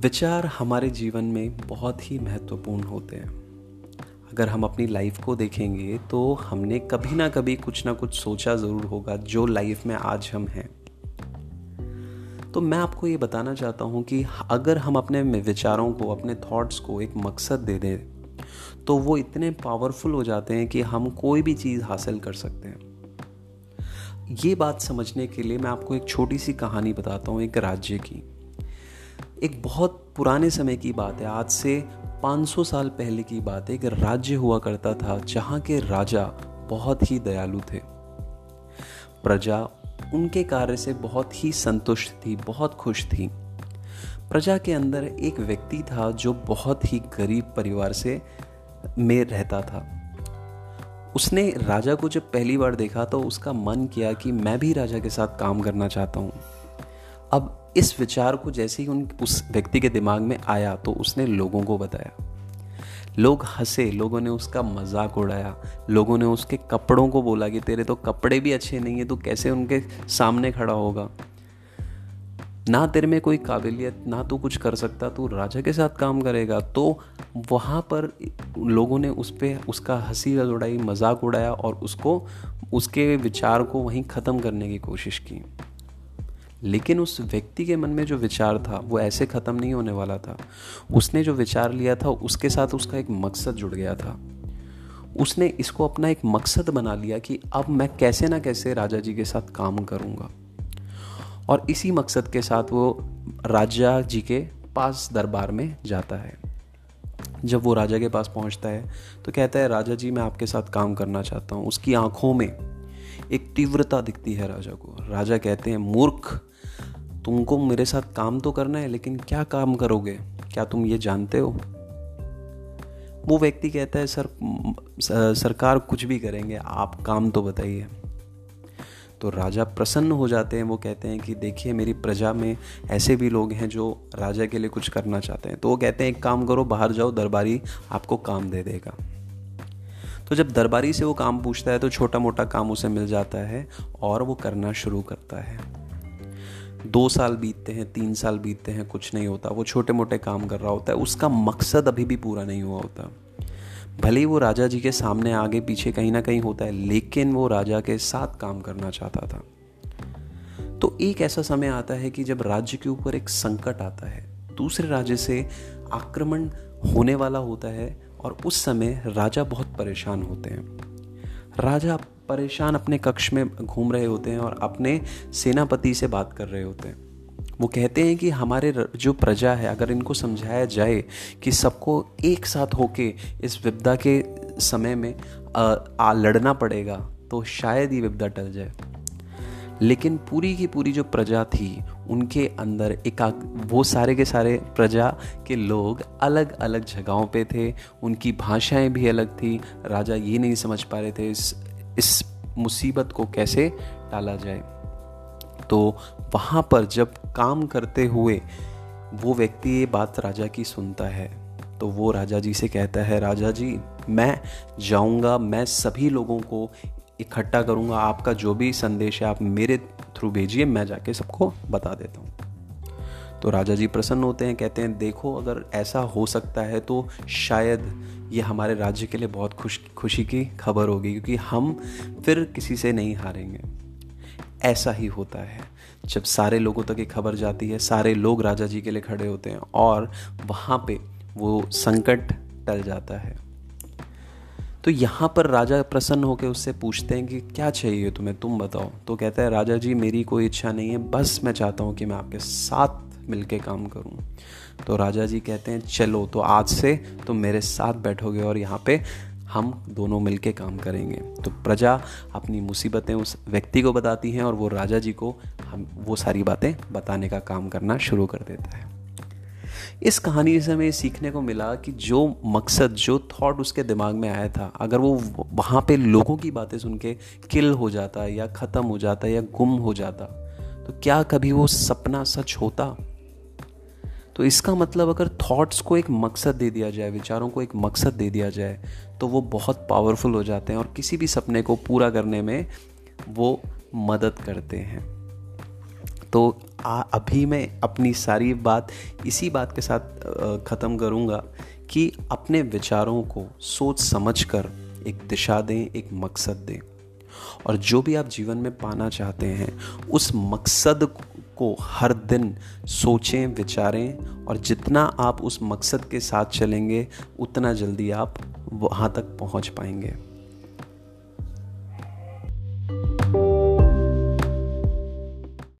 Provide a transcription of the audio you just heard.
विचार हमारे जीवन में बहुत ही महत्वपूर्ण होते हैं। अगर हम अपनी लाइफ को देखेंगे तो हमने कभी ना कभी कुछ ना कुछ सोचा ज़रूर होगा जो लाइफ में आज हम हैं। तो मैं आपको ये बताना चाहता हूँ कि अगर हम अपने विचारों को, अपने थॉट्स को एक मकसद दे दें तो वो इतने पावरफुल हो जाते हैं कि हम कोई भी चीज़ हासिल कर सकते हैं। ये बात समझने के लिए मैं आपको एक छोटी सी कहानी बताता हूँ एक राज्य की। एक बहुत पुराने समय की बात है। आज से 500 साल पहले की बात है। एक राज्य हुआ करता था जहाँ के राजा बहुत ही दयालु थे। प्रजा उनके कार्य से बहुत ही संतुष्ट थी, बहुत खुश थी। प्रजा के अंदर एक व्यक्ति था जो बहुत ही गरीब परिवार से में रहता था। उसने राजा को जब पहली बार देखा तो उसका मन किया कि मैं भी राजा के साथ काम करना चाहता हूँ। अब इस विचार को जैसे ही उन, उस व्यक्ति के दिमाग में आया तो उसने लोगों को बताया। लोग हंसे, लोगों ने उसका मज़ाक उड़ाया, लोगों ने उसके कपड़ों को बोला कि तेरे तो कपड़े भी अच्छे नहीं है तो कैसे उनके सामने खड़ा होगा? ना तेरे में कोई काबिलियत, ना तू कुछ कर सकता, तू राजा के साथ काम करेगा। तो वहाँ पर लोगों ने उस पर उसका हँसी उड़ाई, मज़ाक उड़ाया और उसको, उसके विचार को वहीं ख़त्म करने की कोशिश की। लेकिन उस व्यक्ति के मन में जो विचार था, वो ऐसे ख़त्म नहीं होने वाला था। उसने जो विचार लिया था, उसके साथ उसका एक मकसद जुड़ गया था। उसने इसको अपना एक मकसद बना लिया कि अब मैं कैसे ना कैसे राजा जी के साथ काम करूँगा। और इसी मकसद के साथ वो राजा जी के पास दरबार में जाता है। जब वो राजा के पास पहुँचता है तो कहता है, राजा जी, मैं आपके साथ काम करना चाहता हूँ। उसकी आँखों में एक तीव्रता दिखती है राजा को। राजा कहते हैं, मूर्ख, तुमको मेरे साथ काम तो करना है, लेकिन क्या काम करोगे? क्या तुम ये जानते हो? वो व्यक्ति कहता है, सर सरकार कुछ भी करेंगे, आप काम तो बताइए। तो राजा प्रसन्न हो जाते हैं, वो कहते हैं कि, देखिए, मेरी प्रजा में ऐसे भी लोग हैं जो राजा के लिए कुछ करना चाहते हैं। तो वो कहते हैं, एक काम करो, बाहर जाओ, दरबारी आपको काम दे देगा। तो जब दरबारी से वो काम पूछता है तो छोटा मोटा काम उसे मिल जाता है और वो करना शुरू करता है। दो साल बीतते हैं, तीन साल बीतते हैं, कुछ नहीं होता। वो छोटे मोटे काम कर रहा होता है, उसका मकसद अभी भी पूरा नहीं हुआ होता। भले ही वो राजा जी के सामने आगे पीछे कहीं ना कहीं होता है, लेकिन वो राजा के साथ काम करना चाहता था। तो एक ऐसा समय आता है कि जब राज्य के ऊपर एक संकट आता है, दूसरे राज्य से आक्रमण होने वाला होता है और उस समय राजा बहुत परेशान होते हैं। राजा परेशान अपने कक्ष में घूम रहे होते हैं और अपने सेनापति से बात कर रहे होते हैं। वो कहते हैं कि हमारे जो प्रजा है अगर इनको समझाया जाए कि सबको एक साथ होके इस विपदा के समय में आ, आ लड़ना पड़ेगा तो शायद ये विपदा टल जाए। लेकिन पूरी की पूरी जो प्रजा थी, उनके अंदर एक वो सारे के सारे प्रजा के लोग अलग अलग जगहों पे थे, उनकी भाषाएँ भी अलग थी। राजा ये नहीं समझ पा रहे थे इस इस मुसीबत को कैसे टाला जाए। तो वहाँ पर जब काम करते हुए वो व्यक्ति ये बात राजा की सुनता है तो वो राजा जी से कहता है, राजा जी, मैं जाऊँगा, मैं सभी लोगों को इकट्ठा करूँगा, आपका जो भी संदेश है आप मेरे थ्रू भेजिए, मैं जाके सबको बता देता हूँ। तो राजा जी प्रसन्न होते हैं, कहते हैं, देखो, अगर ऐसा हो सकता है तो शायद ये हमारे राज्य के लिए बहुत खुश, खुशी की खबर होगी, क्योंकि हम फिर किसी से नहीं हारेंगे। ऐसा ही होता है। जब सारे लोगों तक ये खबर जाती है, सारे लोग राजा जी के लिए खड़े होते हैं और वहाँ पे वो संकट टल जाता है। तो यहाँ पर राजा प्रसन्न होकर उससे पूछते हैं कि क्या चाहिए तुम्हें? तुम बताओ। तो कहता है, राजा जी, मेरी कोई इच्छा नहीं है, बस मैं चाहता हूँ कि मैं आपके साथ मिलके काम करूँ। तो राजा जी कहते हैं, चलो तो आज से तुम मेरे साथ बैठोगे और यहाँ पे हम दोनों मिलके काम करेंगे। तो प्रजा अपनी मुसीबतें उस व्यक्ति को बताती हैं और वो राजा जी को हम वो सारी बातें बताने का काम करना शुरू कर देता है। इस कहानी से हमें सीखने को मिला कि जो मकसद, जो थॉट उसके दिमाग में आया था, अगर वो वहाँ पे लोगों की बातें सुन के किल हो जाता या ख़त्म हो जाता या गुम हो जाता तो क्या कभी वो सपना सच होता? तो इसका मतलब अगर थॉट्स को एक मकसद दे दिया जाए, विचारों को एक मकसद दे दिया जाए तो वो बहुत पावरफुल हो जाते हैं और किसी भी सपने को पूरा करने में वो मदद करते हैं। तो आ, अभी मैं अपनी सारी बात इसी बात के साथ ख़त्म करूँगा कि अपने विचारों को सोच समझ कर एक दिशा दें एक मकसद दें। और जो भी आप जीवन में पाना चाहते हैं उस मकसद को हर दिन सोचें विचारें और जितना आप उस मकसद के साथ चलेंगे उतना जल्दी आप वहाँ तक पहुँच पाएँगे।